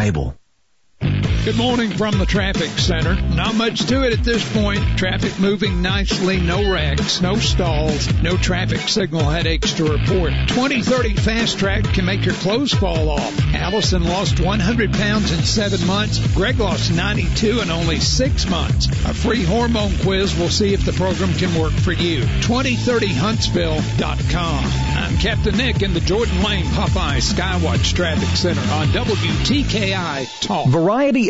Bible. Good morning from the traffic center. Not much to it at this point. Traffic moving nicely. No wrecks, no stalls, no traffic signal headaches to report. 2030 Fast Track can make your clothes fall off. Allison lost 100 pounds in seven months. Greg lost 92 in only six months. A free hormone quiz will see if the program can work for you. 2030huntsville.com. I'm Captain Nick in the Jordan Lane Popeye Skywatch Traffic Center on WTKI Talk. Variety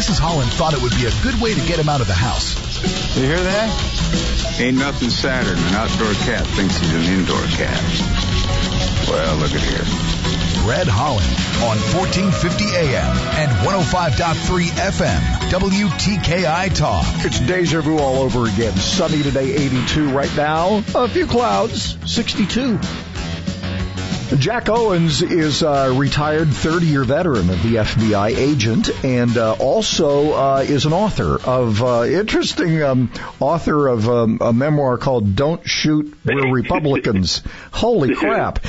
Mrs. Holland thought it would be a good way to get him out of the house. You hear that? Ain't nothing sadder than an outdoor cat thinks he's an indoor cat. Well, look at here. Fred Holland on 1450 AM and 105.3 FM. WTKI Talk. It's deja vu all over again. Sunny today, 82 right now. A few clouds, 62. Jack Owens is a retired 30-year veteran of the FBI agent and uh, also uh, is an author of uh, interesting um, author of um, a memoir called "Don't Shoot We're Republicans." Holy crap!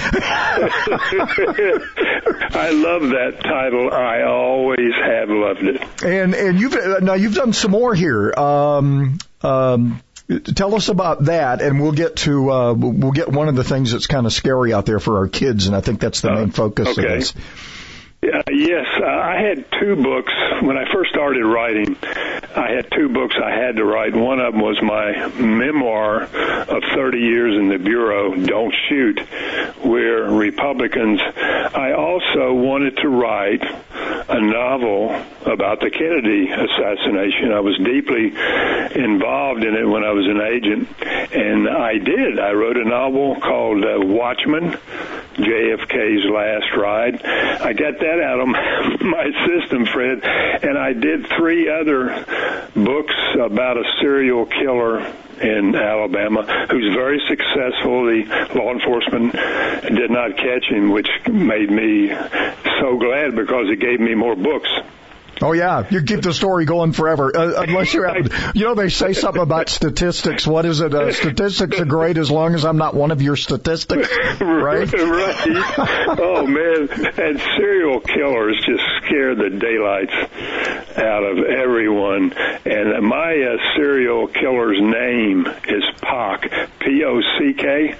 I love that title. I always have loved it. And and you've now you've done some more here. Um, um, Tell us about that, and we'll get to uh, we'll get one of the things that's kind of scary out there for our kids, and I think that's the main focus okay. of this. Uh, yes, uh, I had two books when I first started writing. I had two books I had to write. One of them was my memoir of 30 years in the bureau, "Don't Shoot," where Republicans. I also wanted to write a novel about the Kennedy assassination. I was deeply involved in it when I was an agent, and I did. I wrote a novel called uh, Watchman. JFK's last ride. I got that out of my system, Fred, and I did three other books about a serial killer in Alabama who's very successful. The law enforcement did not catch him, which made me so glad because it gave me more books. Oh yeah, you keep the story going forever. Uh, unless you're, you know, they say something about statistics. What is it? Uh, statistics are great as long as I'm not one of your statistics, right? right. Oh man, and serial killers just scare the daylights out of everyone. And my uh, serial killer's name is Pock, P-O-C-K,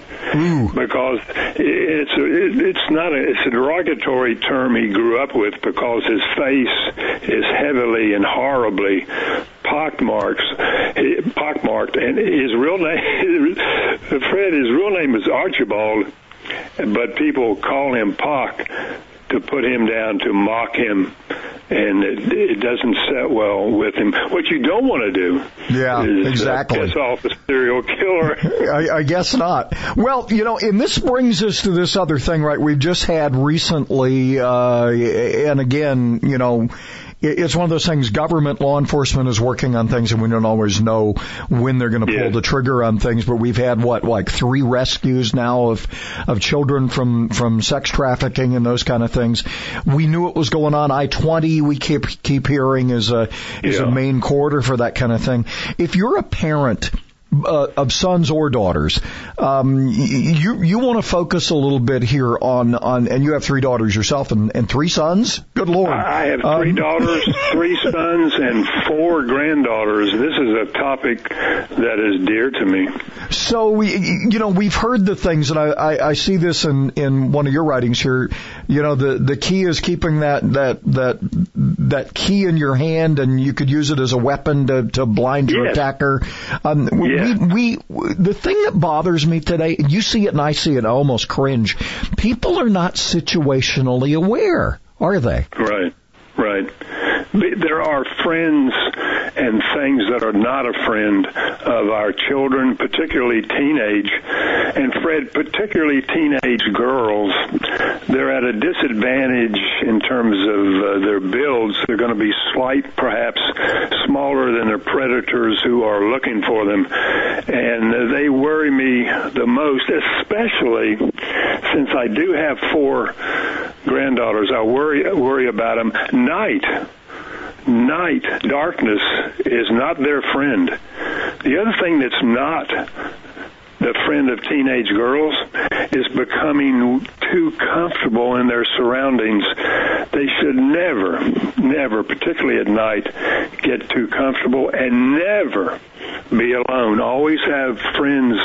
because it's a, it's not a, it's a derogatory term he grew up with because his face is heavily and horribly pockmarks, pockmarked, and his real name, Fred, his real name is Archibald, but people call him Pock to put him down to mock him and it, it doesn't set well with him. What you don't want to do, yeah, is, exactly, uh, piss off a serial killer. I, I guess not. Well, you know, and this brings us to this other thing, right? We've just had recently, uh, and again, you know it's one of those things government law enforcement is working on things and we don't always know when they're going to pull Yeah. the trigger on things but we've had what like three rescues now of of children from from sex trafficking and those kind of things. We knew it was going on. I-20 we keep keep hearing is a is a main corridor for that kind of thing. If you're a parent uh, of sons or daughters. Um, you you want to focus a little bit here on on, and you have three daughters yourself and, and three sons. Good lord! I have three Um, daughters, three sons, and four granddaughters. This is a topic that is dear to me. So we, you know, we've heard the things, and I, I, I see this in, in one of your writings here. You know, the, the key is keeping that, that, that, that key in your hand, and you could use it as a weapon to, to blind your Yes. attacker. Um, Yeah. we, we, the thing that bothers me today, and you see it and I see it, I almost cringe. People are not situationally aware, are they? Right, right. There are friends and things that are not a friend of our children, particularly teenage, and Fred, particularly teenage girls they're at a disadvantage in terms of uh, their builds. They're going to be slight, perhaps smaller than their predators who are looking for them, and they worry me the most, especially since I do have four granddaughters. I worry worry about them. Night night, darkness is not their friend. The other thing that's not the friend of teenage girls is becoming too comfortable in their surroundings. They should never, never, particularly at night, get too comfortable and never be alone. Always have friends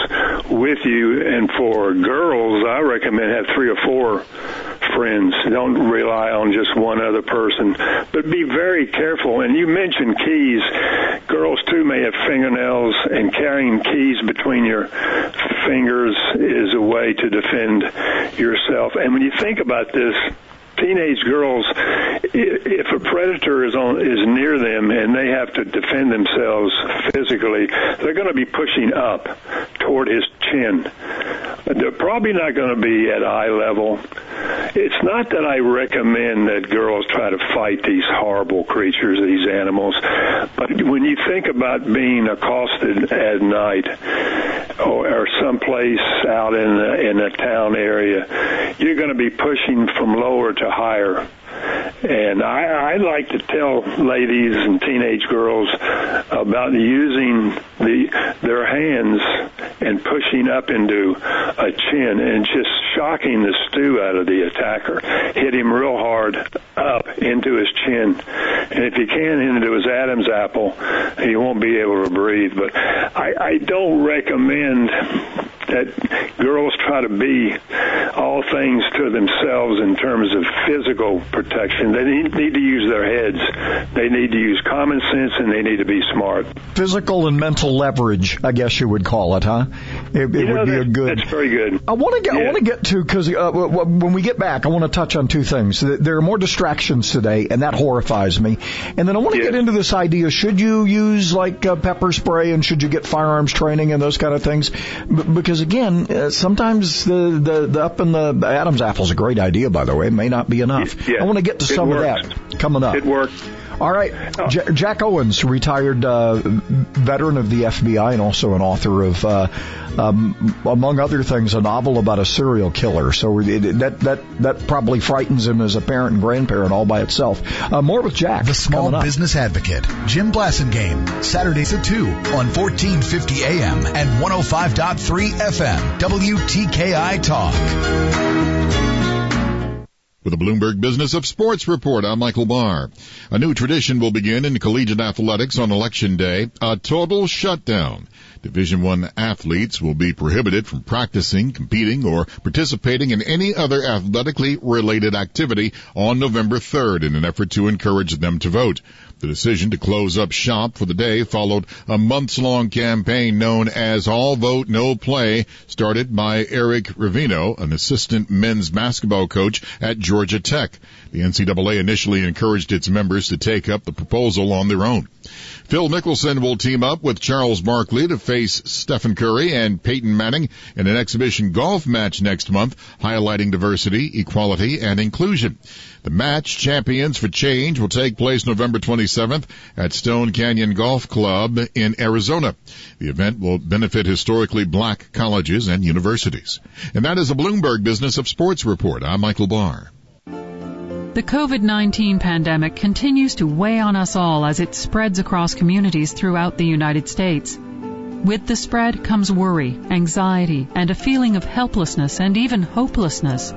with you. And for girls, I recommend have three or four friends. Don't rely on just one other person, but be very careful. And you mentioned keys. Girls too may have fingernails, and carrying keys between your fingers is a way to defend yourself. And when you think about this, teenage girls, if a predator is on is near them and they have to defend themselves physically, they're going to be pushing up toward his chin. They're probably not going to be at eye level. It's not that I recommend that girls try to fight these horrible creatures, these animals, but when you think about being accosted at night or, or someplace out in a, in a town area, you're going to be pushing from lower to higher. And I, I like to tell ladies and teenage girls about using the their hands and pushing up into a chin and just shocking the stew out of the attacker. Hit him real hard up into his chin, and if you can, into his Adam's apple, he won't be able to breathe. But I, I don't recommend that girls try to be all things to themselves in terms of physical protection. They need, need to use their heads. They need to use common sense and they need to be smart. Physical and mental leverage, I guess you would call it, huh? It, it know, would be a good. That's very good. I want to get. Yeah. I want to get to because uh, when we get back, I want to touch on two things. There are more distractions today, and that horrifies me. And then I want to Yes. get into this idea: should you use like uh, pepper spray, and should you get firearms training and those kind of things? B- because again, uh, sometimes the, the the up in the Adam's apple is a great idea. By the way, it may not be enough. Yeah. I want to get to some works. of that coming up. It works. All right, J- Jack Owens, retired uh, veteran of the FBI and also an author of, uh, um, among other things, a novel about a serial killer. So it, that that that probably frightens him as a parent and grandparent all by itself. Uh, more with Jack. The Small. Business Advocate, Jim Blasingame, Saturdays at 2 on 1450 AM and 105.3 FM, WTKI Talk. With the Bloomberg Business of Sports report, I'm Michael Barr. A new tradition will begin in collegiate athletics on election day, a total shutdown. Division One athletes will be prohibited from practicing, competing, or participating in any other athletically related activity on November 3rd in an effort to encourage them to vote. The decision to close up shop for the day followed a months long campaign known as All Vote No Play started by Eric Reveno, an assistant men's basketball coach at Georgia Tech. The NCAA initially encouraged its members to take up the proposal on their own. Phil Mickelson will team up with Charles Barkley to face Stephen Curry and Peyton Manning in an exhibition golf match next month, highlighting diversity, equality, and inclusion. The match, Champions for Change, will take place November 27th at Stone Canyon Golf Club in Arizona. The event will benefit historically black colleges and universities. And that is a Bloomberg Business of Sports report. I'm Michael Barr. The COVID 19 pandemic continues to weigh on us all as it spreads across communities throughout the United States. With the spread comes worry, anxiety, and a feeling of helplessness and even hopelessness.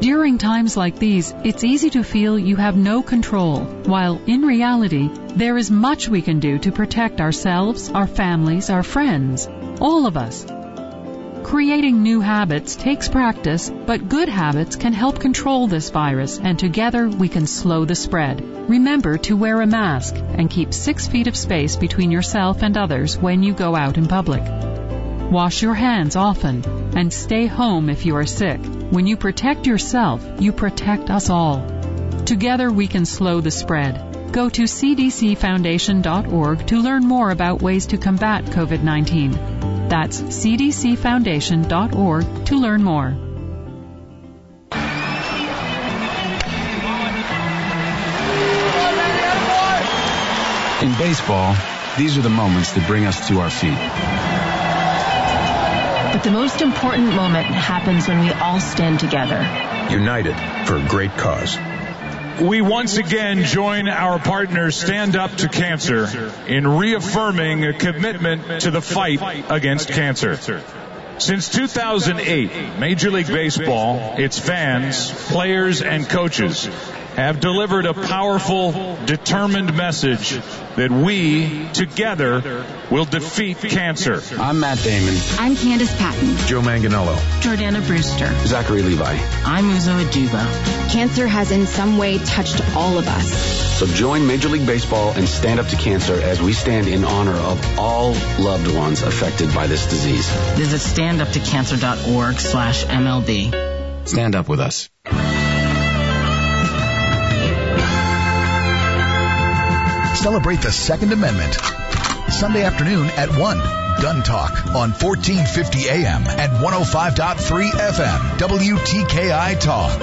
During times like these, it's easy to feel you have no control, while in reality, there is much we can do to protect ourselves, our families, our friends, all of us. Creating new habits takes practice, but good habits can help control this virus, and together we can slow the spread. Remember to wear a mask and keep six feet of space between yourself and others when you go out in public. Wash your hands often and stay home if you are sick. When you protect yourself, you protect us all. Together we can slow the spread. Go to cdcfoundation.org to learn more about ways to combat COVID 19. That's cdcfoundation.org to learn more. In baseball, these are the moments that bring us to our feet but the most important moment happens when we all stand together. United for a great cause. We once again join our partners Stand Up to Cancer in reaffirming a commitment to the fight against cancer. Since 2008, Major League Baseball, its fans, players, and coaches have delivered a powerful, determined message that we, together, will defeat cancer. I'm Matt Damon. I'm Candice Patton. Joe Manganiello. Jordana Brewster. Zachary Levi. I'm Uzo Aduba. Cancer has in some way touched all of us. So join Major League Baseball and Stand Up to Cancer as we stand in honor of all loved ones affected by this disease. Visit standuptocancer.org slash MLB. Stand up with us. Celebrate the Second Amendment. Sunday afternoon at 1. Gun Talk on 1450 AM and 105.3 FM. WTKI Talk.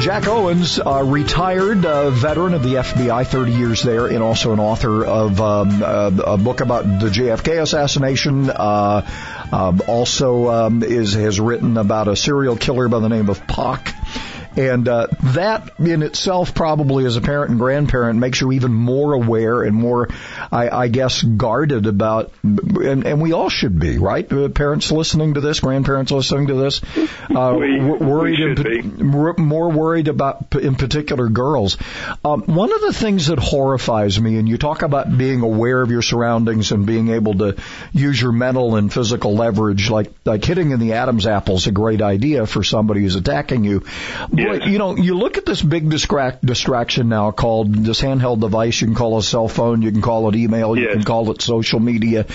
Jack Owens, uh, retired uh, veteran of the FBI, 30 years there, and also an author of um, uh, a book about the JFK assassination. Uh, uh, also um, is has written about a serial killer by the name of Pock. And uh, that in itself, probably as a parent and grandparent, makes you even more aware and more, I, I guess, guarded about. And, and, we all should be, right? Uh, parents listening to this, grandparents listening to this, uh, we, worried, we in, more worried about, in particular, girls. Um, one of the things that horrifies me, and you talk about being aware of your surroundings and being able to use your mental and physical leverage, like like hitting in the Adam's apple is a great idea for somebody who's attacking you. Boy, you know, you look at this big distract, distraction now called this handheld device. You can call it a cell phone. You can call it email. You yes. can call it social media.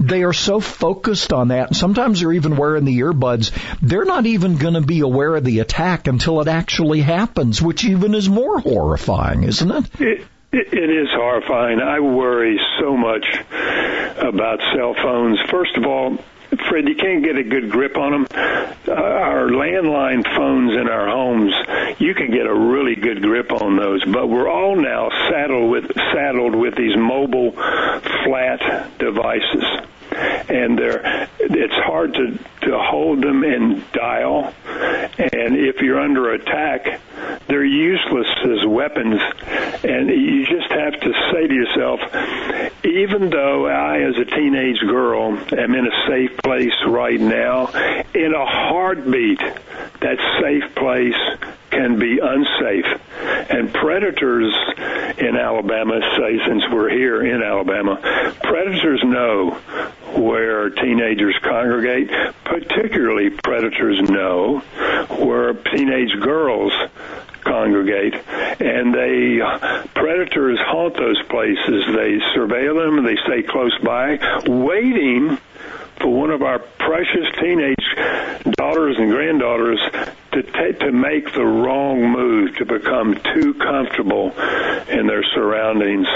They are so focused on that. Sometimes they're even wearing the earbuds. They're not even going to be aware of the attack until it actually happens, which even is more horrifying, isn't it? it- it is horrifying. I worry so much about cell phones. First of all, Fred, you can't get a good grip on them. Uh, our landline phones in our homes, you can get a really good grip on those, but we're all now saddled with saddled with these mobile flat devices and they're it's hard to to hold them and dial and if you're under attack they're useless as weapons and you just have to say to yourself even though I as a teenage girl am in a safe place right now in a heartbeat that safe place can be unsafe. And predators in Alabama say, since we're here in Alabama, predators know where teenagers congregate. Particularly, predators know where teenage girls congregate and they predators haunt those places. They surveil them and they stay close by waiting for one of our precious teenage daughters and granddaughters to take to make the wrong move to become too comfortable in their surroundings.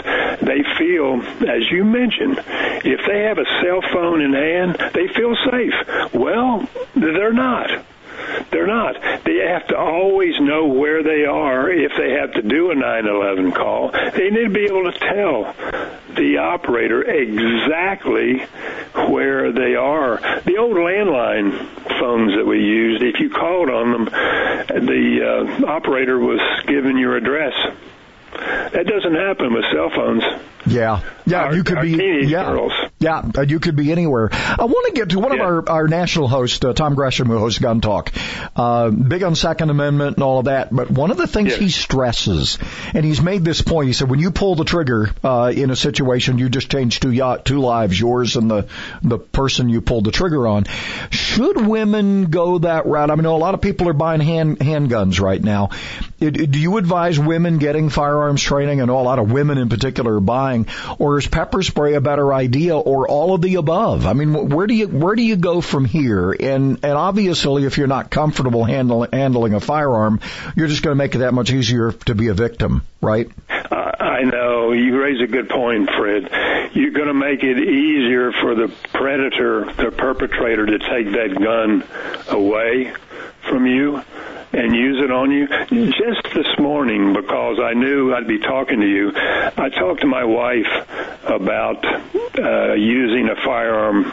They feel, as you mentioned, if they have a cell phone in hand, they feel safe. Well, they're not. They're not. They have to always know where they are if they have to do a 911 call. They need to be able to tell the operator exactly where they are. The old landline phones that we used, if you called on them, the uh, operator was giving your address. That doesn't happen with cell phones. Yeah, yeah, our, you could be yeah, girls. Yeah, you could be anywhere. I want to get to one yeah. of our our national hosts, uh, Tom Gresham, who hosts Gun Talk, uh, big on Second Amendment and all of that. But one of the things he stresses, and he's made this point, he said, when you pull the trigger uh, in a situation, you just change two yacht, two lives, yours and the the person you pulled the trigger on. Should women go that route? I mean, a lot of people are buying hand handguns right now. Do you advise women getting firearms training? Know a lot of women in particular buying, or is pepper spray a better idea, or all of the above? I mean, where do you where do you go from here? And and obviously, if you're not comfortable handle, handling a firearm, you're just going to make it that much easier to be a victim, right? I know you raise a good point, Fred. You're going to make it easier for the predator, the perpetrator, to take that gun away from you and use it on you. Just this morning, because I knew I'd be talking to you, I talked to my wife about uh, using a firearm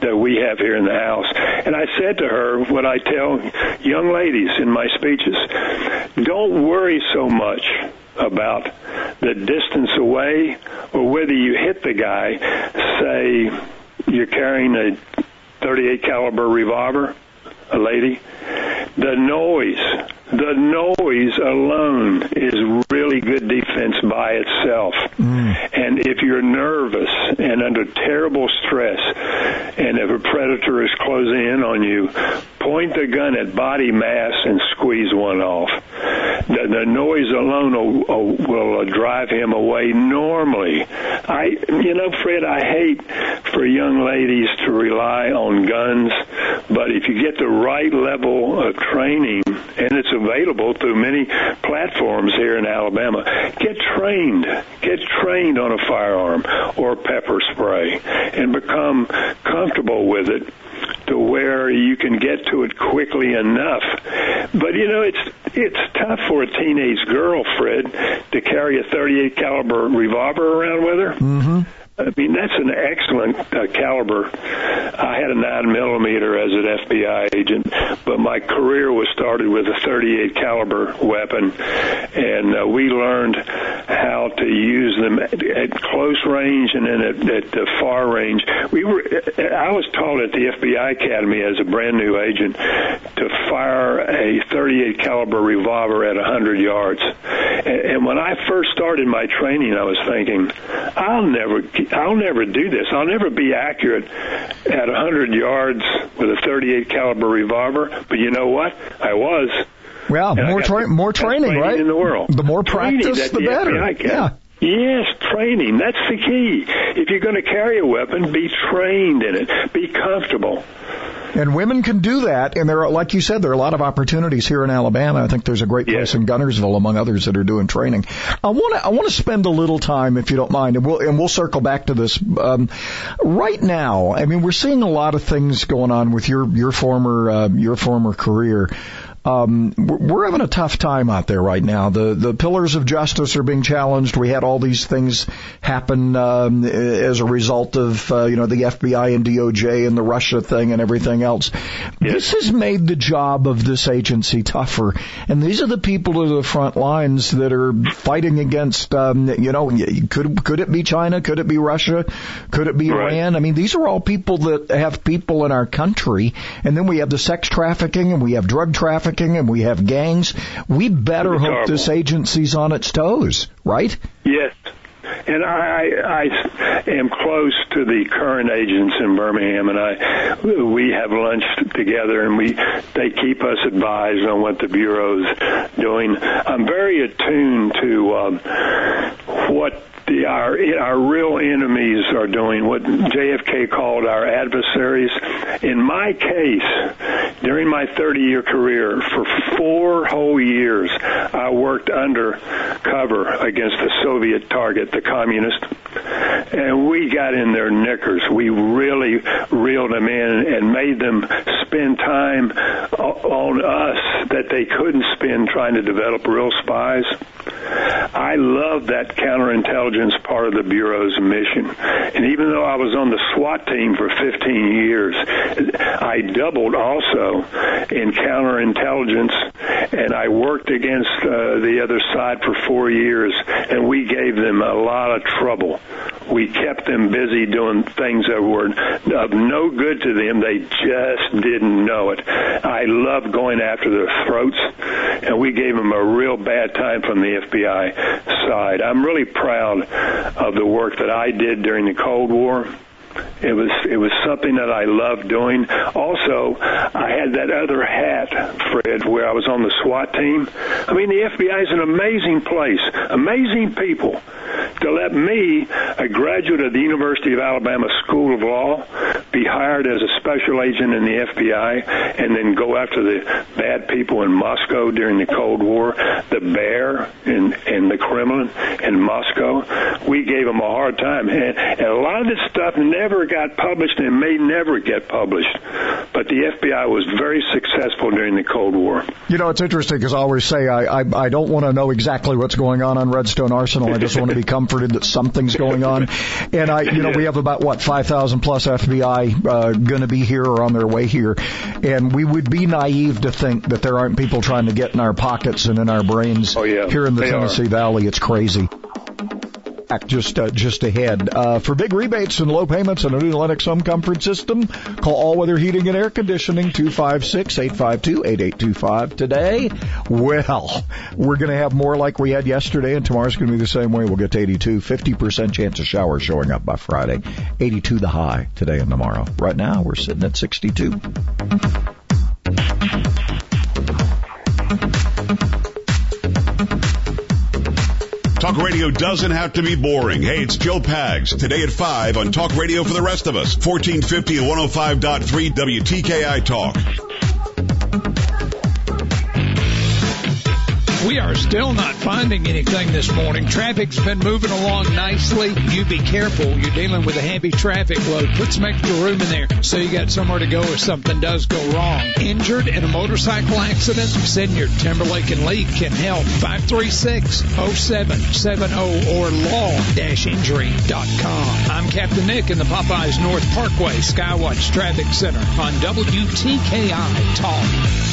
that we have here in the house. And I said to her what I tell young ladies in my speeches don't worry so much about the distance away or whether you hit the guy. Say you're carrying a 38 caliber revolver, a lady. The noise, the noise alone is really good defense by itself. Mm. And if you're nervous and under terrible stress, and if a predator is closing in on you, point the gun at body mass and squeeze one off. The, the noise alone will, will uh, drive him away normally. I, you know, Fred, I hate for young ladies to rely on guns, but if you get the right level of training, and it's available through many platforms here in Alabama, get trained. Get trained on a firearm or pepper spray and become comfortable with it to where you can get to it quickly enough. But you know, it's it's tough for a teenage girl, Fred, to carry a 38 caliber revolver around with her. Mm-hmm. I mean, that's an excellent uh, caliber. I had a 9 millimeter as an FBI agent, but my career was started with a 38 caliber weapon, and uh, we learned how to use them at, at close range and then at, at far range. We were, I was taught at the FBI Academy as a brand new agent to fire a 38 caliber revolver at 100 yards. And, and when I first started my training, I was thinking, I'll never I'll never do this. I'll never be accurate at 100 yards with a 38 caliber revolver. But you know what? I was. Well, and more tra- more training, right? In the world, the more practice, the, the better. Yeah. Yes, training. That's the key. If you're going to carry a weapon, be trained in it. Be comfortable. And women can do that, and there are, like you said, there are a lot of opportunities here in Alabama. I think there's a great place in Guntersville, among others, that are doing training. I want to I want to spend a little time, if you don't mind, and we'll and we'll circle back to this. Um, right now, I mean, we're seeing a lot of things going on with your your former uh, your former career um, we're having a tough time out there right now. The the pillars of justice are being challenged. We had all these things happen um, as a result of uh, you know the FBI and DOJ and the Russia thing and everything else. Yes. This has made the job of this agency tougher, and these are the people to the front lines that are fighting against. Um, you know, could could it be China? Could it be Russia? Could it be right. Iran? I mean, these are all people that have people in our country, and then we have the sex trafficking and we have drug trafficking trafficking and we have gangs. We better hope terrible. this agency's on its toes, right? Yes. And I, I am close to the current agents in Birmingham, and I we have lunch together, and we they keep us advised on what the bureau's doing. I'm very attuned to um, what the, our our real enemies are doing what JFK called our adversaries. In my case, during my 30-year career, for four whole years, I worked under cover against the Soviet target, the communist, and we got in their knickers. We really reeled them in and made them spend time on us that they couldn't spend trying to develop real spies. I love that counterintelligence part of the Bureau's mission. And even though I was on the SWAT team for 15 years, I doubled also in counterintelligence and I worked against uh, the other side for four years and we gave them a lot of trouble. We kept them busy doing things that were of no good to them. They just didn't know it. I loved going after their throats and we gave them a real bad time from the FBI side. I'm really proud of the work that I did during the Cold War. It was it was something that I loved doing. Also, I had that other hat, Fred, where I was on the SWAT team. I mean, the FBI is an amazing place, amazing people. To let me, a graduate of the University of Alabama School of Law, be hired as a special agent in the FBI and then go after the bad people in Moscow during the Cold War, the Bear and, and the Kremlin in Moscow. We gave them a hard time. And, and a lot of this stuff never got published and may never get published. But the FBI was very successful during the Cold War. You know, it's interesting because I always say I, I, I don't want to know exactly what's going on on Redstone Arsenal. I just want to be comforted that something's going on. And I, you know, we have about what 5,000 plus FBI uh, going to be here or on their way here, and we would be naive to think that there aren't people trying to get in our pockets and in our brains. Oh, yeah. Here in the They Tennessee are. Valley, it's crazy. Back Just uh, just ahead. Uh, for big rebates and low payments on a new Lennox home comfort system, call All Weather Heating and Air Conditioning 256-852-8825 today. Well, we're going to have more like we had yesterday, and tomorrow's going to be the same way. We'll get to 82, 50% chance of showers showing up by Friday. 82 the high today and tomorrow. Right now, we're sitting at 62. Talk radio doesn't have to be boring. Hey, it's Joe Pags. Today at 5 on Talk Radio for the rest of us. 1450 and 105.3 WTKI Talk. We are still not finding anything this morning. Traffic's been moving along nicely. You be careful. You're dealing with a heavy traffic load. Put some extra room in there so you got somewhere to go if something does go wrong. Injured in a motorcycle accident? Send your Timberlake and Lee can help. 536-0770 or law-injury.com. I'm Captain Nick in the Popeyes North Parkway Skywatch Traffic Center on WTKI Talk.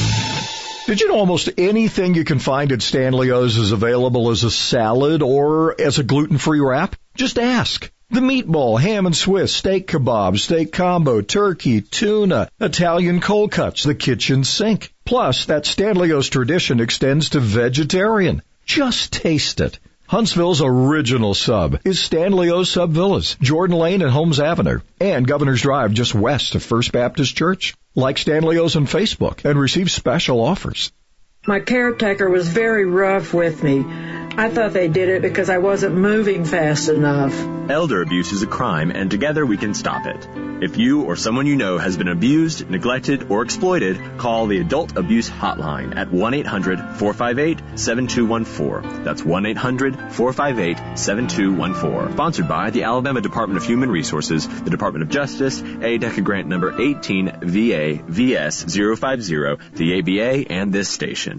Did you know almost anything you can find at Stanley's is available as a salad or as a gluten-free wrap? Just ask. The meatball, ham and Swiss, steak kebab, steak combo, turkey, tuna, Italian cold cuts, the kitchen sink. Plus, that Stanley's tradition extends to vegetarian. Just taste it. Huntsville's original sub is Stanley Sub Villas, Jordan Lane and Holmes Avenue, and Governor's Drive just west of First Baptist Church. Like Stanlieo's on Facebook and receive special offers. My caretaker was very rough with me. I thought they did it because I wasn't moving fast enough. Elder abuse is a crime, and together we can stop it. If you or someone you know has been abused, neglected, or exploited, call the Adult Abuse Hotline at 1-800-458-7214. That's 1-800-458-7214. Sponsored by the Alabama Department of Human Resources, the Department of Justice, ADECA grant number 18 VA VS 050, the ABA, and this station.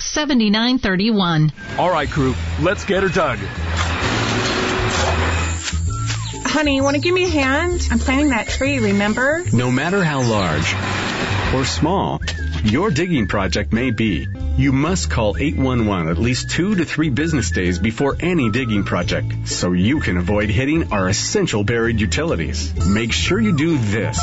800-526-7931. All right, crew, let's get her dug. Honey, you want to give me a hand? I'm planting that tree, remember? No matter how large or small your digging project may be, you must call 811 at least two to three business days before any digging project so you can avoid hitting our essential buried utilities. Make sure you do this.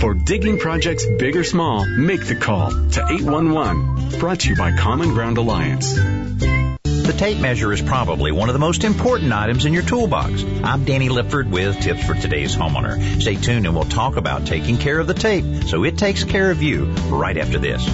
For digging projects big or small, make the call to 811. Brought to you by Common Ground Alliance. The tape measure is probably one of the most important items in your toolbox. I'm Danny Lipford with tips for today's homeowner. Stay tuned and we'll talk about taking care of the tape so it takes care of you right after this.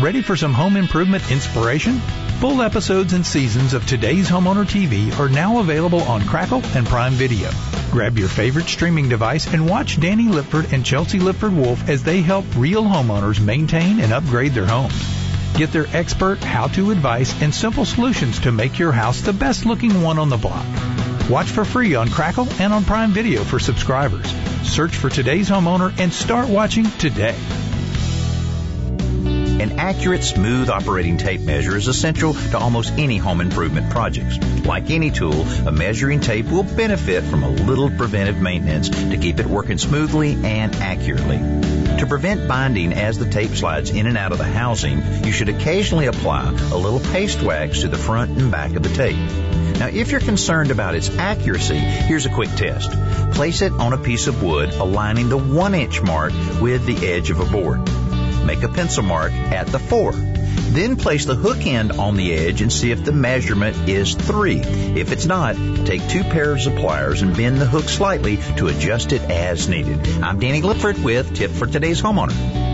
Ready for some home improvement inspiration? Full episodes and seasons of today's Homeowner TV are now available on Crackle and Prime Video. Grab your favorite streaming device and watch Danny Lipford and Chelsea Lipford Wolf as they help real homeowners maintain and upgrade their homes. Get their expert how-to advice and simple solutions to make your house the best looking one on the block. Watch for free on Crackle and on Prime Video for subscribers. Search for today's homeowner and start watching today. An accurate, smooth operating tape measure is essential to almost any home improvement projects. Like any tool, a measuring tape will benefit from a little preventive maintenance to keep it working smoothly and accurately. To prevent binding as the tape slides in and out of the housing, you should occasionally apply a little paste wax to the front and back of the tape. Now, if you're concerned about its accuracy, here's a quick test. Place it on a piece of wood aligning the one inch mark with the edge of a board make a pencil mark at the 4. Then place the hook end on the edge and see if the measurement is 3. If it's not, take two pairs of pliers and bend the hook slightly to adjust it as needed. I'm Danny Lipford with Tip for Today's Homeowner.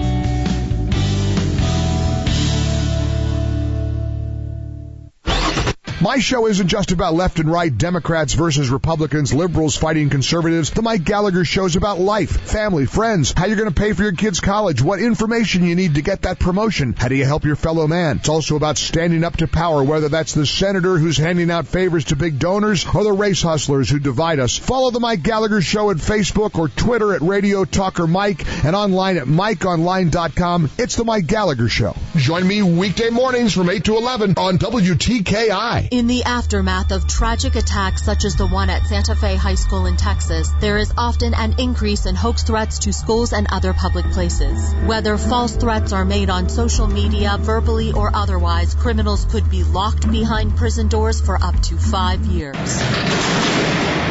My show isn't just about left and right, Democrats versus Republicans, liberals fighting conservatives. The Mike Gallagher show is about life, family, friends, how you're going to pay for your kids' college, what information you need to get that promotion, how do you help your fellow man. It's also about standing up to power, whether that's the senator who's handing out favors to big donors or the race hustlers who divide us. Follow the Mike Gallagher show at Facebook or Twitter at Radio Talker Mike and online at MikeOnline.com. It's the Mike Gallagher show. Join me weekday mornings from 8 to 11 on WTKI. In the aftermath of tragic attacks such as the one at Santa Fe High School in Texas, there is often an increase in hoax threats to schools and other public places. Whether false threats are made on social media, verbally or otherwise, criminals could be locked behind prison doors for up to five years.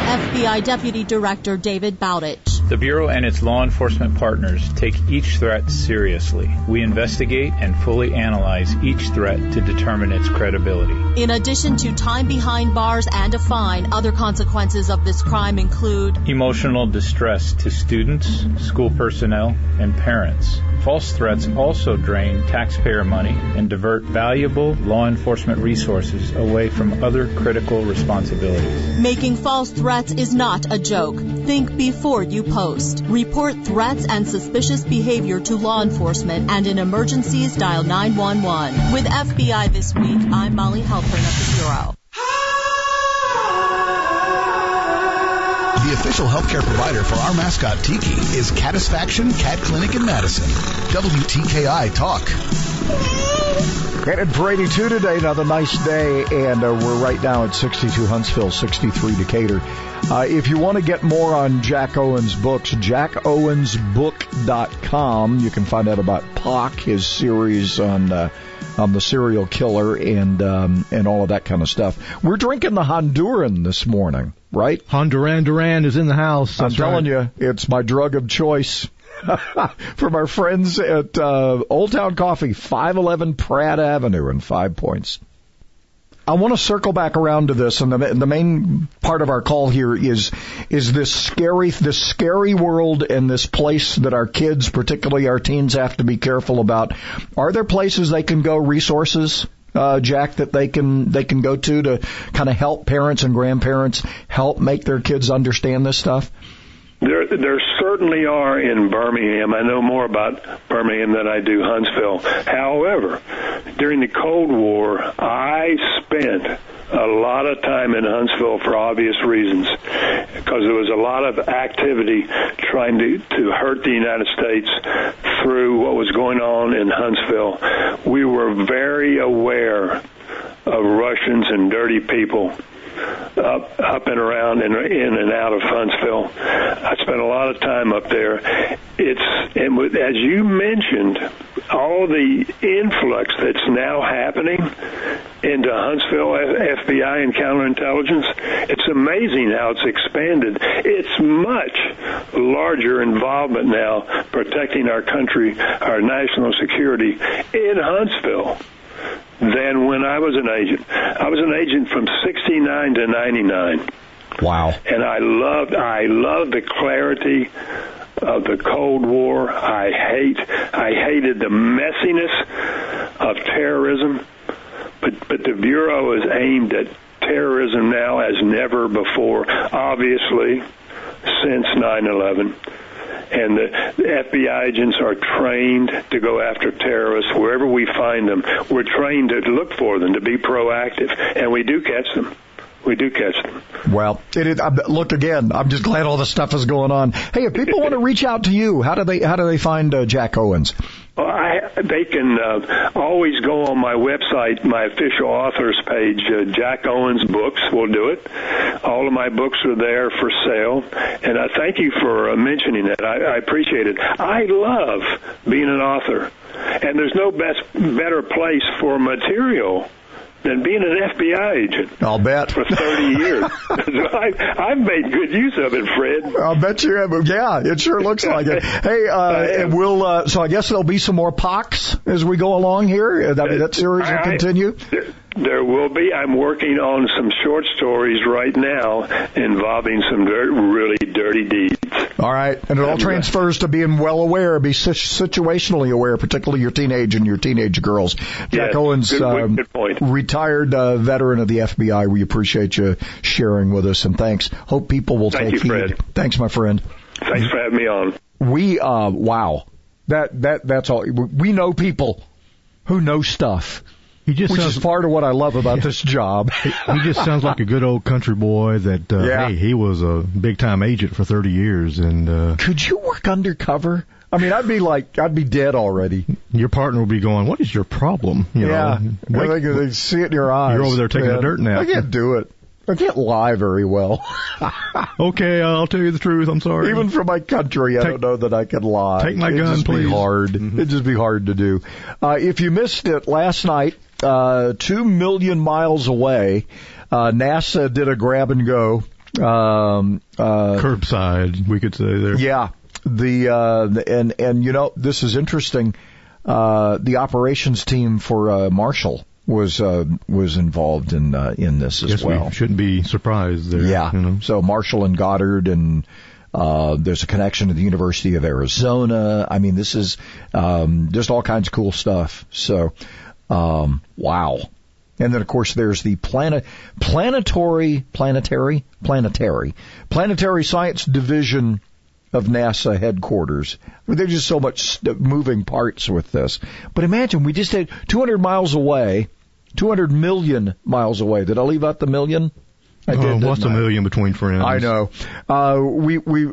FBI Deputy Director David Bowdich. The Bureau and its law enforcement partners take each threat seriously. We investigate and fully analyze each threat to determine its credibility. In addition to time behind bars and a fine, other consequences of this crime include emotional distress to students, school personnel, and parents. False threats also drain taxpayer money and divert valuable law enforcement resources away from other critical responsibilities. Making false threats is not a joke. Think before you post. Report threats and suspicious behavior to law enforcement and in emergencies dial 911. With FBI This Week, I'm Molly Halpern of the Bureau. The official healthcare provider for our mascot Tiki is Catisfaction Cat Clinic in Madison. WTKI Talk. Granted for 82 today, another nice day, and uh, we're right now at 62 Huntsville, 63 Decatur. Uh, if you want to get more on Jack Owens' books, jackowensbook.com. You can find out about Pock, his series on uh, on the serial killer, and um, and all of that kind of stuff. We're drinking the Honduran this morning, right? Honduran Duran is in the house. I'm telling right. you, it's my drug of choice. From our friends at uh, Old Town Coffee, 511 Pratt Avenue in Five Points. I want to circle back around to this, and the, the, main part of our call here is is this scary this scary world and this place that our kids, particularly our teens, have to be careful about. Are there places they can go, resources, uh, Jack, that they can they can go to to kind of help parents and grandparents help make their kids understand this stuff? There, there certainly are in Birmingham. I know more about Birmingham than I do Huntsville. However, during the Cold War, I spent a lot of time in Huntsville for obvious reasons because there was a lot of activity trying to, to hurt the United States through what was going on in Huntsville. We were very aware of Russians and dirty people up up and around and in and out of Huntsville. I spent a lot of time up there. It's and with, as you mentioned, all the influx that's now happening into Huntsville FBI and counterintelligence. It's amazing how it's expanded. It's much larger involvement now protecting our country, our national security in Huntsville than when I was an agent. I was an agent from 69 to 99. Wow. And I loved I loved the clarity of the Cold War. I hate I hated the messiness of terrorism. But but the bureau is aimed at terrorism now as never before, obviously since 9/11 and the, the FBI agents are trained to go after terrorists wherever we find them. We're trained to look for them, to be proactive, and we do catch them. we do catch them. Well, it look again. I'm just glad all this stuff is going on. Hey, if people want to reach out to you, how do they how do they find uh, Jack Owens? I, they can uh, always go on my website, my official authors page. Uh, Jack Owens Books will do it. All of my books are there for sale, and I thank you for uh, mentioning that. I, I appreciate it. I love being an author, and there's no best better place for material than being an FBI agent. I'll bet. For 30 years. I, I've made good use of it, Fred. I'll bet you have. Yeah, it sure looks like it. Hey, uh, and we'll, uh, so I guess there'll be some more pox as we go along here. I mean, that series will continue. There will be. I'm working on some short stories right now involving some dirt, really dirty deeds. All right, and it all transfers to being well aware, be situationally aware, particularly your teenage and your teenage girls. Jack yes, Owens, good, um, good point. retired uh, veteran of the FBI. We appreciate you sharing with us, and thanks. Hope people will Thank take you, heed. Fred. Thanks, my friend. Thanks for having me on. We, uh, wow, that that that's all. We know people who know stuff. He just which sounds, is part of what I love about this job. he just sounds like a good old country boy that, uh, Yeah. hey, he was a big time agent for 30 years and, uh, Could you work undercover? I mean, I'd be like, I'd be dead already. your partner will be going, what is your problem? You yeah, know, wake- think they see it in your eyes. You're over there taking a man. dirt nap. I can't do it. I can't lie very well. okay, I'll tell you the truth. I'm sorry. Even for my country, I don't know that I can lie. Take my It'd gun, just please. Be hard. It'd just be hard to do. Uh, if you missed it last night, uh, two million miles away, uh, NASA did a grab and go. Um, uh, Curbside, we could say there. yeah, the uh, the- and and you know this is interesting. Uh, the operations team for uh, Marshall was uh, was involved in uh, in this as well. we shouldn't be surprised there. Yeah. You know? So Marshall and Goddard and uh, there's a connection to the University of Arizona. I mean, this is um, just all kinds of cool stuff. So, um, wow. And then, of course, there's the planet, planetary, planetary, planetary, planetary science division of NASA headquarters. There's just so much moving parts with this. But imagine we just had 200 miles away, 200 million miles away. Did I leave out the million? I oh, did. what's a million between friends? I know. Uh, we we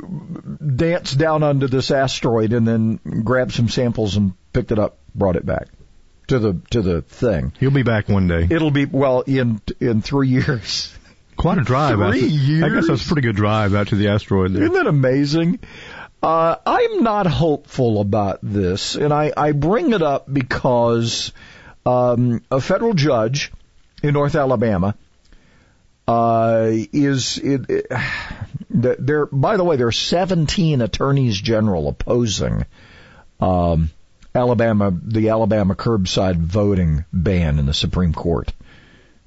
danced down onto this asteroid and then grabbed some samples and picked it up, brought it back to the to the thing. He'll be back one day. It'll be well in in three years. Quite a drive. Three to- I guess that's a pretty good drive out to the asteroid there. Isn't that amazing? Uh, I'm not hopeful about this, and I, I bring it up because um, a federal judge in North Alabama uh, is it, it, there. By the way, there are 17 attorneys general opposing um, Alabama the Alabama curbside voting ban in the Supreme Court.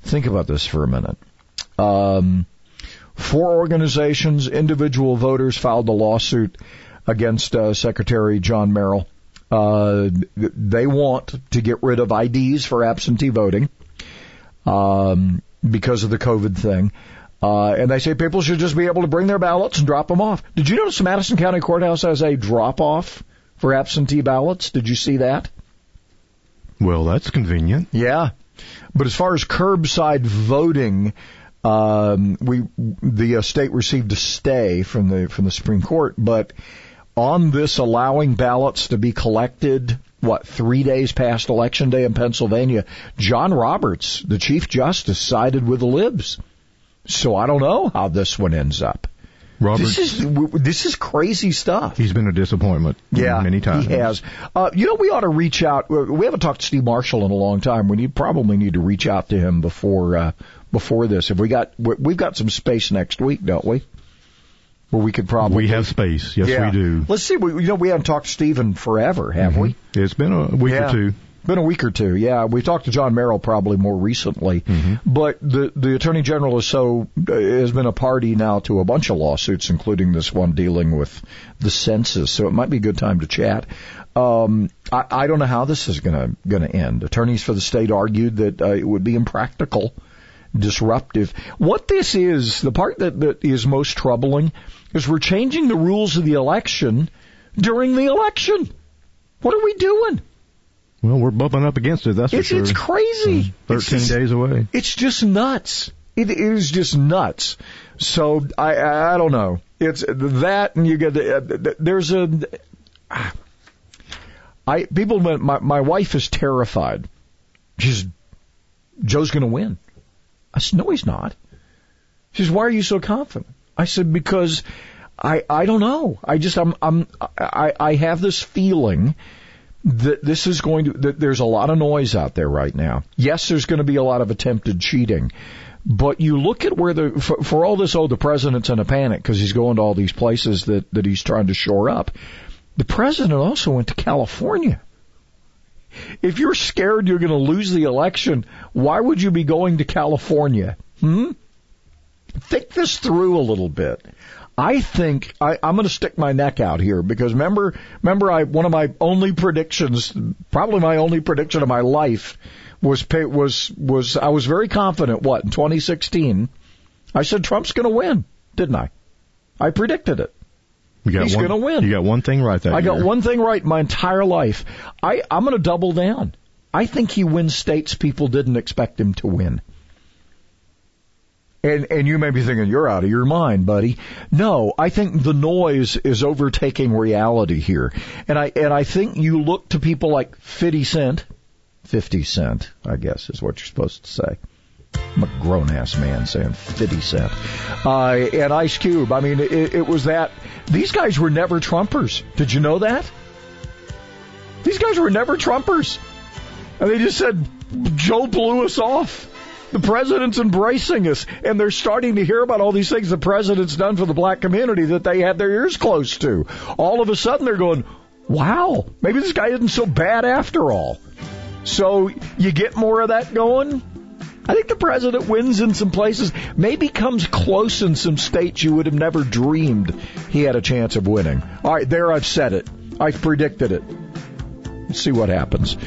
Think about this for a minute. Um, four organizations, individual voters filed a lawsuit against uh, Secretary John Merrill. Uh, they want to get rid of IDs for absentee voting um, because of the COVID thing. Uh, and they say people should just be able to bring their ballots and drop them off. Did you notice the Madison County Courthouse has a drop off for absentee ballots? Did you see that? Well, that's convenient. Yeah. But as far as curbside voting, um, we the uh, state received a stay from the from the Supreme Court, but on this allowing ballots to be collected, what three days past election day in Pennsylvania, John Roberts, the Chief Justice, sided with the libs. So I don't know how this one ends up. Roberts, This is this is crazy stuff. he's been a disappointment Yeah, many times. He has. Uh, you know, we ought to reach out. We haven't talked to Steve Marshall in a long time. We need probably need to reach out to him before uh, before this. If we got we- we've got some space next week, don't we? Where we could probably We have space. Yes, Yeah. we do. Let's see. We, you know, we haven't talked to Steve in forever, have we? It's been a week Yeah. or two. Been a week or two, yeah. We talked to John Merrill probably more recently, Mm-hmm. but the the Attorney General is so has been a party now to a bunch of lawsuits, including this one dealing with the census. So it might be a good time to chat. Um, I, I don't know how this is going to going to end. Attorneys for the state argued that uh, it would be impractical, disruptive. What this is, the part that, that is most troubling, is we're changing the rules of the election during the election. What are we doing? Well, we're bumping up against it. That's for It's, sure. it's crazy. It's Thirteen just- days away. It's just nuts. It is just nuts. So I I don't know. It's that, and you get the, uh, there's a. I people my my wife is terrified. She's Joe's going to win. I said no, he's not. She says why are you so confident? I said because I I don't know. I just I'm I'm I I have this feeling that this is going to that there's a lot of noise out there right now. Yes, there's going to be a lot of attempted cheating. But you look at where the for, for all this, oh, the president's in a panic because he's going to all these places that that he's trying to shore up. The president also went to California. If you're scared you're going to lose the election, why would you be going to California? Hmm? Think this through a little bit. I think I, I'm going to stick my neck out here because remember, remember, I one of my only predictions, probably my only prediction of my life, was was was I was very confident. What in 2016, I said Trump's going to win, didn't I? I predicted it. He's going to win. You got one thing right there. I got one thing right my entire life. I I'm going to double down. I think he wins states people didn't expect him to win. And and you may be thinking you're out of your mind, buddy. No, I think the noise is overtaking reality here. And I and I think you look to people like 50 Cent, 50 Cent, I guess is what you're supposed to say. I'm a grown ass man saying 50 Cent. Uh, and Ice Cube. I mean, it, it was that. These guys were never Trumpers. Did you know that? These guys were never Trumpers. And they just said, Joe blew us off. The president's embracing us, and they're starting to hear about all these things the president's done for the black community that they had their ears close to. All of a sudden, they're going, wow, maybe this guy isn't so bad after all. So you get more of that going. I think the president wins in some places, maybe comes close in some states you would have never dreamed he had a chance of winning. All right, there I've said it. I've predicted it. Let's see what happens.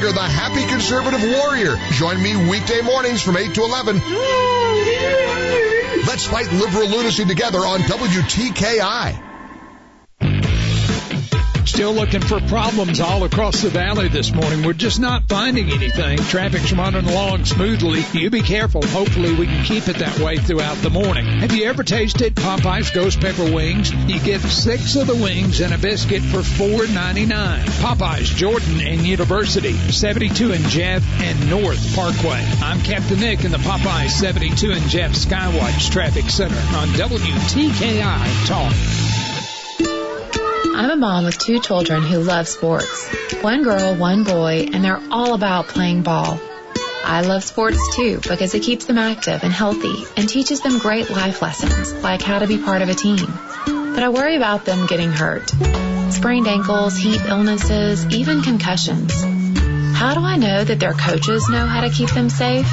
The happy conservative warrior. Join me weekday mornings from 8 to 11. Let's fight liberal lunacy together on WTKI. Still looking for problems all across the valley this morning. We're just not finding anything. Traffic's running along smoothly. You be careful. Hopefully we can keep it that way throughout the morning. Have you ever tasted Popeye's Ghost Pepper Wings? You get six of the wings and a biscuit for $4.99. Popeye's Jordan and University, 72 in Jeff and North Parkway. I'm Captain Nick in the Popeye's 72 and Jeff Skywatch Traffic Center on WTKI Talk. I'm a mom with two children who love sports. One girl, one boy, and they're all about playing ball. I love sports too because it keeps them active and healthy and teaches them great life lessons like how to be part of a team. But I worry about them getting hurt. Sprained ankles, heat illnesses, even concussions. How do I know that their coaches know how to keep them safe?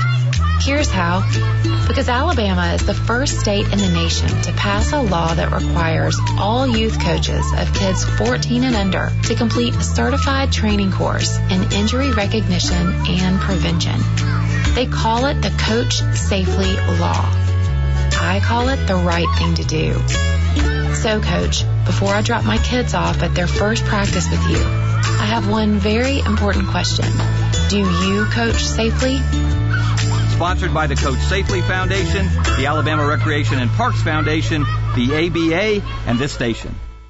Here's how. Because Alabama is the first state in the nation to pass a law that requires all youth coaches of kids 14 and under to complete a certified training course in injury recognition and prevention. They call it the Coach Safely Law. I call it the right thing to do. So, Coach, before I drop my kids off at their first practice with you, I have one very important question. Do you coach safely? Sponsored by the Coach Safely Foundation, the Alabama Recreation and Parks Foundation, the ABA, and this station.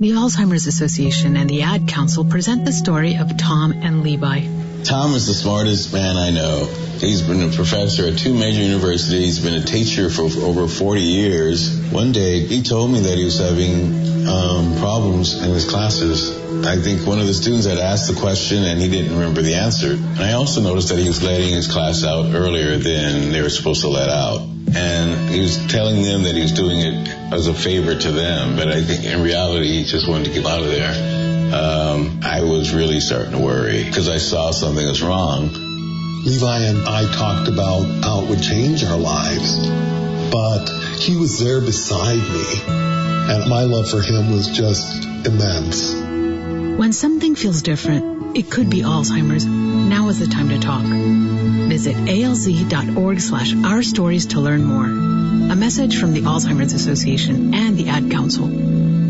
The Alzheimer's Association and the Ad Council present the story of Tom and Levi. Tom is the smartest man I know. He's been a professor at two major universities, He's been a teacher for over 40 years. One day, he told me that he was having um, problems in his classes. I think one of the students had asked the question and he didn't remember the answer. And I also noticed that he was letting his class out earlier than they were supposed to let out. And he was telling them that he was doing it as a favor to them, but I think in reality he just wanted to get out of there. Um, I was really starting to worry because I saw something was wrong. Levi and I talked about how it would change our lives, but he was there beside me, and my love for him was just immense. When something feels different, it could be Alzheimer's. Now is the time to talk. Visit alz.org slash our stories to learn more. A message from the Alzheimer's Association and the Ad Council.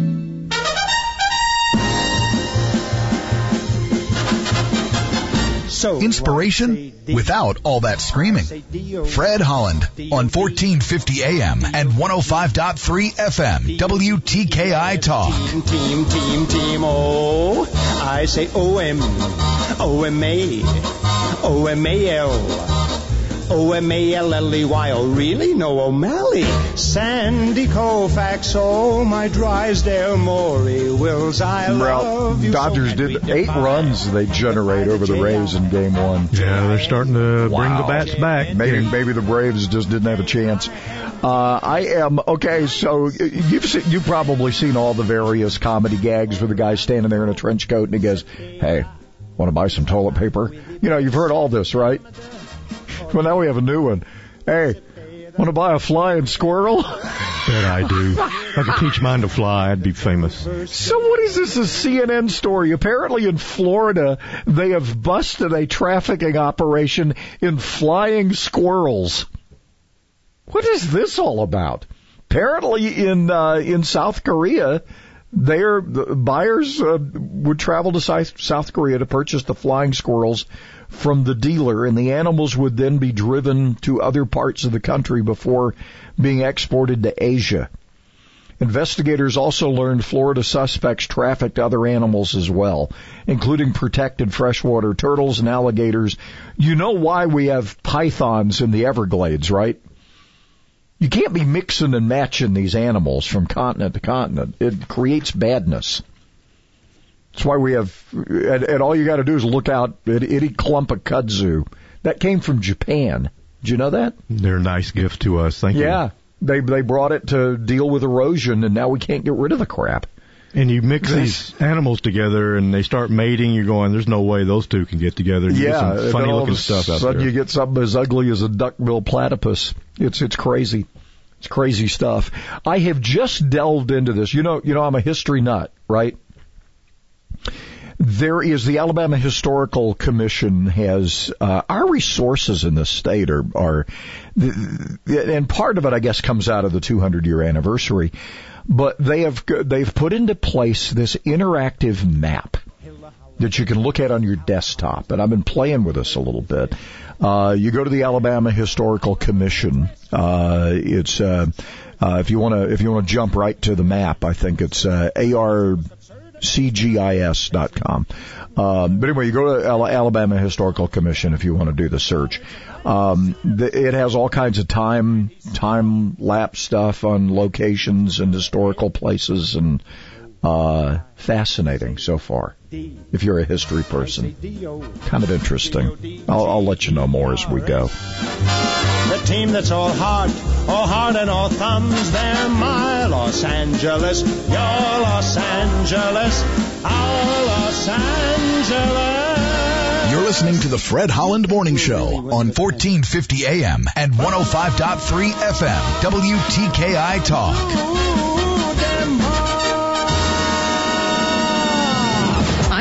Inspiration without all that screaming. Fred Holland on 1450 AM and 105.3 FM WTKI Talk. Team, team, team, team, oh. I say O-M, O-M-A, O-M-A-L. O-M-A-L-L-E-Y, oh really? No O'Malley. Sandy Koufax, oh my Drysdale Maury, Wills, I love you. Dodgers so did eight runs they generate over the Rays in game one. Yeah, they're starting to bring the bats back. Maybe maybe the Braves just didn't have a chance. Uh, I am okay. So you've seen, you've probably seen all the various comedy gags where the guy's standing there in a trench coat and he goes, "Hey, want to buy some toilet paper?" You know, you've heard all this, right? Well, now we have a new one. Hey, want to buy a flying squirrel? Bet I do. If I could teach mine to fly, I'd be famous. So what is this? A CNN story? Apparently in Florida, they have busted a trafficking operation in flying squirrels. What is this all about? Apparently in uh, in South Korea, their the buyers uh, would travel to South South Korea to purchase the flying squirrels from the dealer, and the animals would then be driven to other parts of the country before being exported to Asia. Investigators also learned Florida suspects trafficked other animals as well, including protected freshwater turtles and alligators. You know why we have pythons in the Everglades, right? You can't be mixing and matching these animals from continent to continent. It creates badness. That's why we have, and, and all you got to do is look out at any clump of kudzu. That came from Japan. Did you know that? They're a nice gift to us. Thank you. Yeah, they they brought it to deal with erosion, and now we can't get rid of the crap. And you mix these animals together, and they start mating. You're going, "There's no way those two can get together." And you get yeah, some funny looking stuff out sudden there. you get something as ugly as a duckbill platypus. It's it's crazy. It's crazy stuff. I have just delved into this. You know, you know, I'm a history nut, right? There is the Alabama Historical Commission has uh, our resources in the state are are, and part of it I guess comes out of the 200 year anniversary, but they have they've put into place this interactive map that you can look at on your desktop, and I've been playing with this a little bit. Uh, you go to the Alabama Historical Commission. Uh, it's uh, uh, if you want to if you want to jump right to the map, I think it's uh, arcgis.com. Um, but anyway, you go to Al- Alabama Historical Commission if you want to do the search. Um, the, it has all kinds of time time lapse stuff on locations and historical places and uh, fascinating so far. If you're a history person, kind of interesting. I'll, I'll let you know more as we go. The team that's all heart, all heart and all thumbs, they're my Los Angeles, your Los Angeles, our Los Angeles. You're listening to the Fred Holland Morning Show on 1450 AM and 105.3 FM WTKI Talk.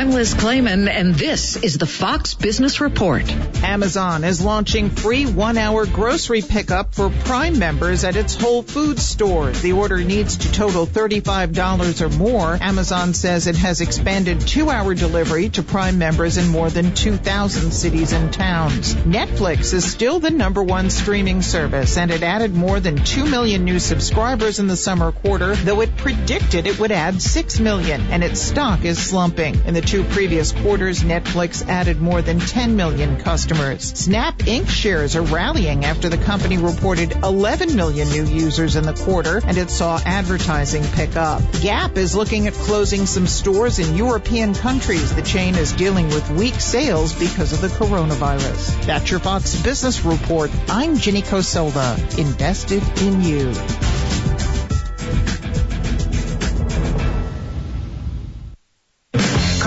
I'm Liz Claman, and this is the Fox Business Report. Amazon is launching free one-hour grocery pickup for Prime members at its Whole Foods stores. The order needs to total $35 or more. Amazon says it has expanded two-hour delivery to Prime members in more than 2,000 cities and towns. Netflix is still the number one streaming service, and it added more than 2 million new subscribers in the summer quarter, though it predicted it would add 6 million, and its stock is slumping. In the two previous quarters, Netflix added more than 10 million customers. Snap Inc. shares are rallying after the company reported 11 million new users in the quarter, and it saw advertising pick up. Gap is looking at closing some stores in European countries. The chain is dealing with weak sales because of the coronavirus. That's your Fox Business Report. I'm Ginny Coselda, invested in you.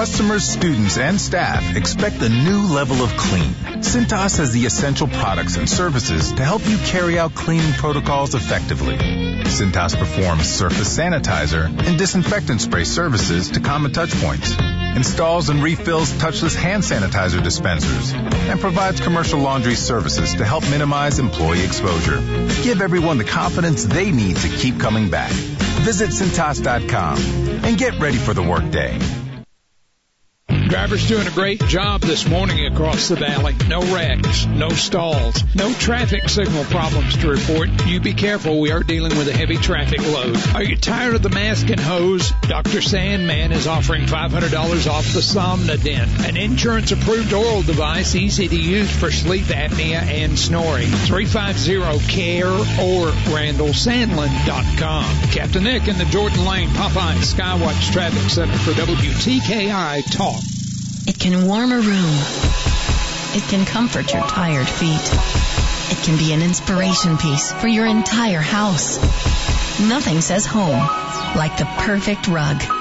Customers, students, and staff expect a new level of clean. Cintas has the essential products and services to help you carry out cleaning protocols effectively. Cintas performs surface sanitizer and disinfectant spray services to common touch points, installs and refills touchless hand sanitizer dispensers, and provides commercial laundry services to help minimize employee exposure. Give everyone the confidence they need to keep coming back. Visit Cintas.com and get ready for the workday. Drivers doing a great job this morning across the valley. No wrecks, no stalls, no traffic signal problems to report. You be careful. We are dealing with a heavy traffic load. Are you tired of the mask and hose? Dr. Sandlin is offering $500 off the Somnodent, an insurance approved oral device easy to use for sleep apnea and snoring. 350-CARE or RandallSandlin.com. Captain Nick in the Jordan Lane Popeye Skywatch Traffic Center for WTKI Talk. It can warm a room. It can comfort your tired feet. It can be an inspiration piece for your entire house. Nothing says home like the perfect rug.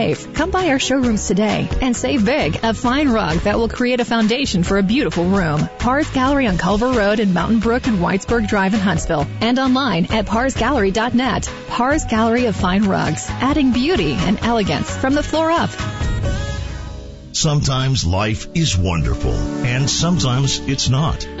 Come by our showrooms today and save big. A fine rug that will create a foundation for a beautiful room. Pars Gallery on Culver Road in Mountain Brook and Whitesburg Drive in Huntsville. And online at parsgallery.net. Pars Gallery of Fine Rugs, adding beauty and elegance from the floor up. Sometimes life is wonderful, and sometimes it's not.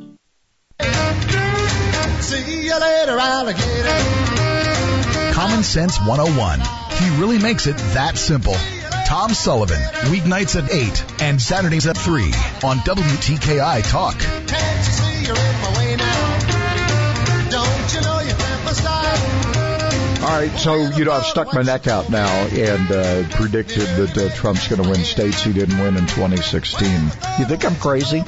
See you later, alligator. Common Sense 101. He really makes it that simple. Tom Sullivan, weeknights at 8 and Saturdays at 3 on WTKI Talk. Can't you see you're in my way now? Don't you know you can't style? All right, so you know I've stuck my neck out now and uh, predicted that uh, Trump's going to win states he didn't win in 2016. You think I'm crazy?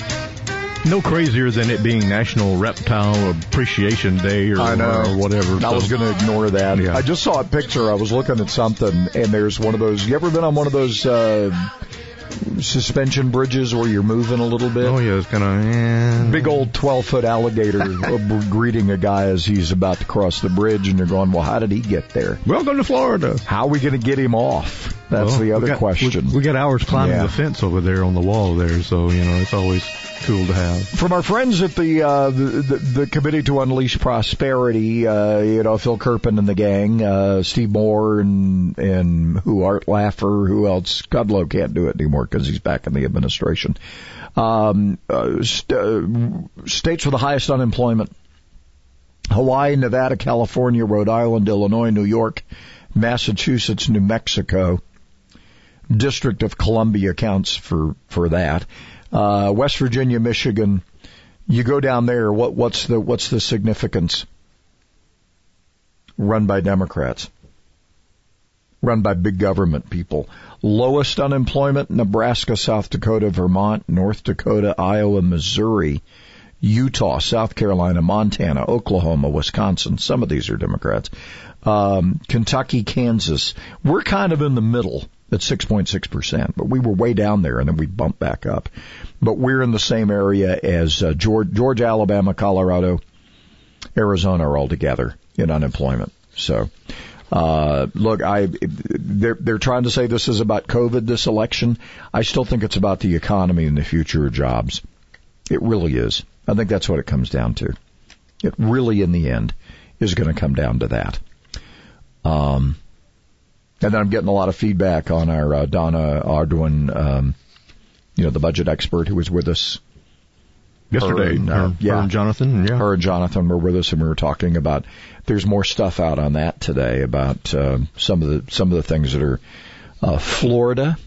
No crazier than it being National Reptile Appreciation Day or, I know. or whatever. I So- was going to ignore that. Yeah. I just saw a picture. I was looking at something, and there's one of those. You ever been on one of those uh, suspension bridges where you're moving a little bit? Oh yeah, it's kind of yeah. Big old 12 foot alligator greeting a guy as he's about to cross the bridge, and you're going, well, how did he get there? Welcome to Florida. How are we going to get him off? That's Well, the we other got- question. We, we got hours climbing Yeah. the fence over there on the wall there, so you know it's always cool to have. From our friends at the, uh, the, the the Committee to Unleash Prosperity, uh, you know Phil Kerpen and the gang, uh, Steve Moore and and who Art Laffer, who else? Kudlow can't do it anymore because he's back in the administration. Um, uh, st- uh, states with the highest unemployment: Hawaii, Nevada, California, Rhode Island, Illinois, New York, Massachusetts, New Mexico. District of Columbia counts for for that. Uh, West Virginia, Michigan, You go down there. What what's the what's the significance? Run by Democrats. Run by big government people. Lowest unemployment: Nebraska, South Dakota, Vermont, North Dakota, Iowa, Missouri. Utah, South Carolina, Montana, Oklahoma, Wisconsin. Some of these are Democrats. Um, Kentucky, Kansas. We're kind of in the middle at 6.6%, but we were way down there and then we bumped back up. But we're in the same area as uh, Georgia, Georgia, Alabama, Colorado, Arizona are all together in unemployment. So, uh, look, I, they're, they're trying to say this is about COVID, this election. I still think it's about the economy and the future of jobs. It really is. I think that's what it comes down to. It really, in the end, is going to come down to that. Um, and then I'm getting a lot of feedback on our uh, Donna Arduin, um, you know, the budget expert who was with us yesterday. Her and, uh, her, yeah, her and Jonathan. Yeah, her and Jonathan were with us, and we were talking about. There's more stuff out on that today about uh, some of the some of the things that are uh, Florida.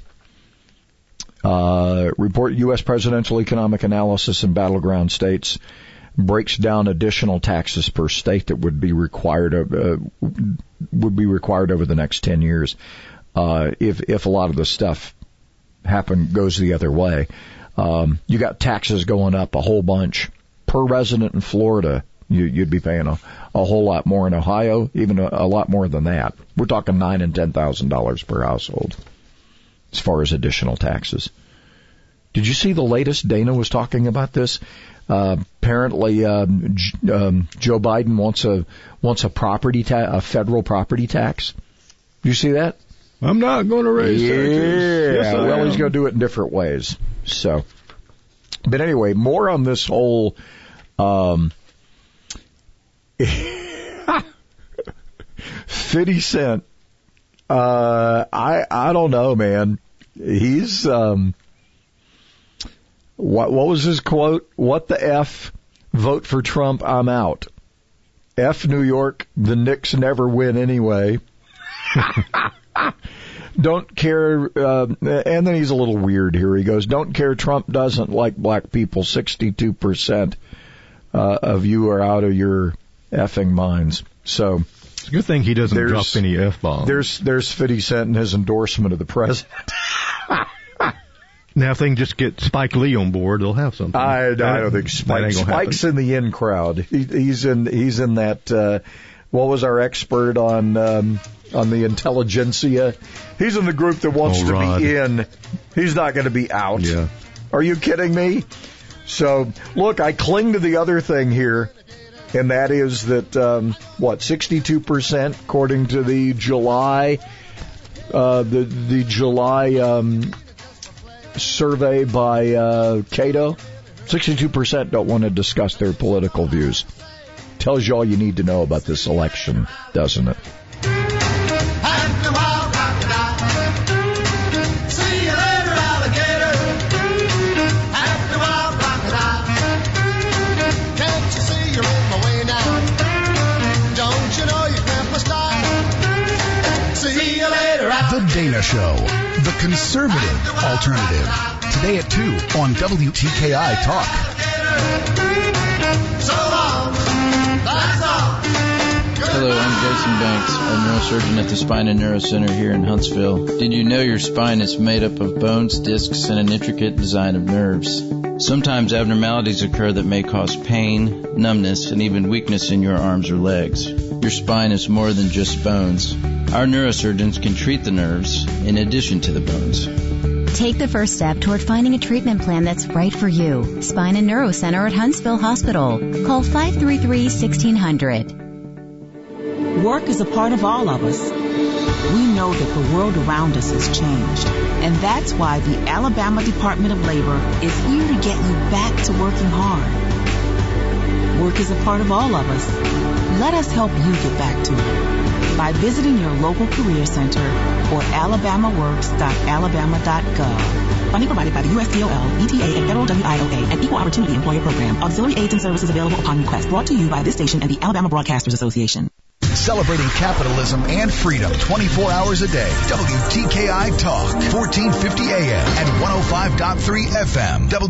Uh, report U.S. presidential economic analysis in battleground states breaks down additional taxes per state that would be required uh, would be required over the next 10 years uh, if if a lot of the stuff happen goes the other way. Um, you got taxes going up a whole bunch per resident in Florida. You, you'd be paying a, a whole lot more in Ohio, even a, a lot more than that. We're talking nine and ten thousand dollars per household as far as additional taxes. Did you see the latest? Dana was talking about this. Uh, apparently, um, J- um, Joe Biden wants a wants a property ta- a federal property tax. You see that? I'm not going to raise yeah. taxes. Yes, well, am. he's going to do it in different ways. So, but anyway, more on this whole. Um, Fifty Cent. Uh, I I don't know, man. He's um. What what was his quote? What the f? Vote for Trump. I'm out. F New York. The Knicks never win anyway. don't care. Uh, and then he's a little weird here. He goes, "Don't care. Trump doesn't like black people. Sixty-two percent uh, of you are out of your effing minds." So it's a good thing he doesn't drop any f bombs. there's there's Fifty Cent and his endorsement of the president. Now, if they can just get Spike Lee on board, they'll have something. I, I don't think Spike, gonna happen. Spike's in the in crowd. He, he's in he's in that. Uh, what was our expert on um, on the intelligentsia? He's in the group that wants Oh, to Rod. be in. He's not going to be out. Yeah. Are you kidding me? So look, I cling to the other thing here, and that is that um, what sixty-two percent, according to the July, uh, the the July um, survey by uh, Cato, sixty-two percent don't want to discuss their political views. Tells you all you need to know about this election, doesn't it? See you later, alligator. Happy wild crocodile. Can't you see you're in my way now? Don't you know you cramp my style? See you later, The Dana Show, the conservative alternative. Today at 2 on WTKI Talk. Hello, I'm Jason Banks, a neurosurgeon at the Spine and Neuro Center here in Huntsville. Did you know your spine is made up of bones, discs, and an intricate design of nerves? Sometimes abnormalities occur that may cause pain, numbness, and even weakness in your arms or legs. Your spine is more than just bones. Our neurosurgeons can treat the nerves in addition to the bones. Take the first step toward finding a treatment plan that's right for you. Spine and Neuro Center at Huntsville Hospital. Call 533-1600. Work is a part of all of us. We know that the world around us has changed, and that's why the Alabama Department of Labor is here to get you back to working hard. Work is a part of all of us. Let us help you get back to it by visiting your local career center or alabamaworks.alabama.gov. Funding provided by the USDOL, ETA, and Federal WIOA, and Equal Opportunity Employer Program. Auxiliary aids and services available upon request. Brought to you by this station and the Alabama Broadcasters Association. Celebrating capitalism and freedom 24 hours a day. WTKI Talk, 1450 AM and 105.3 FM. W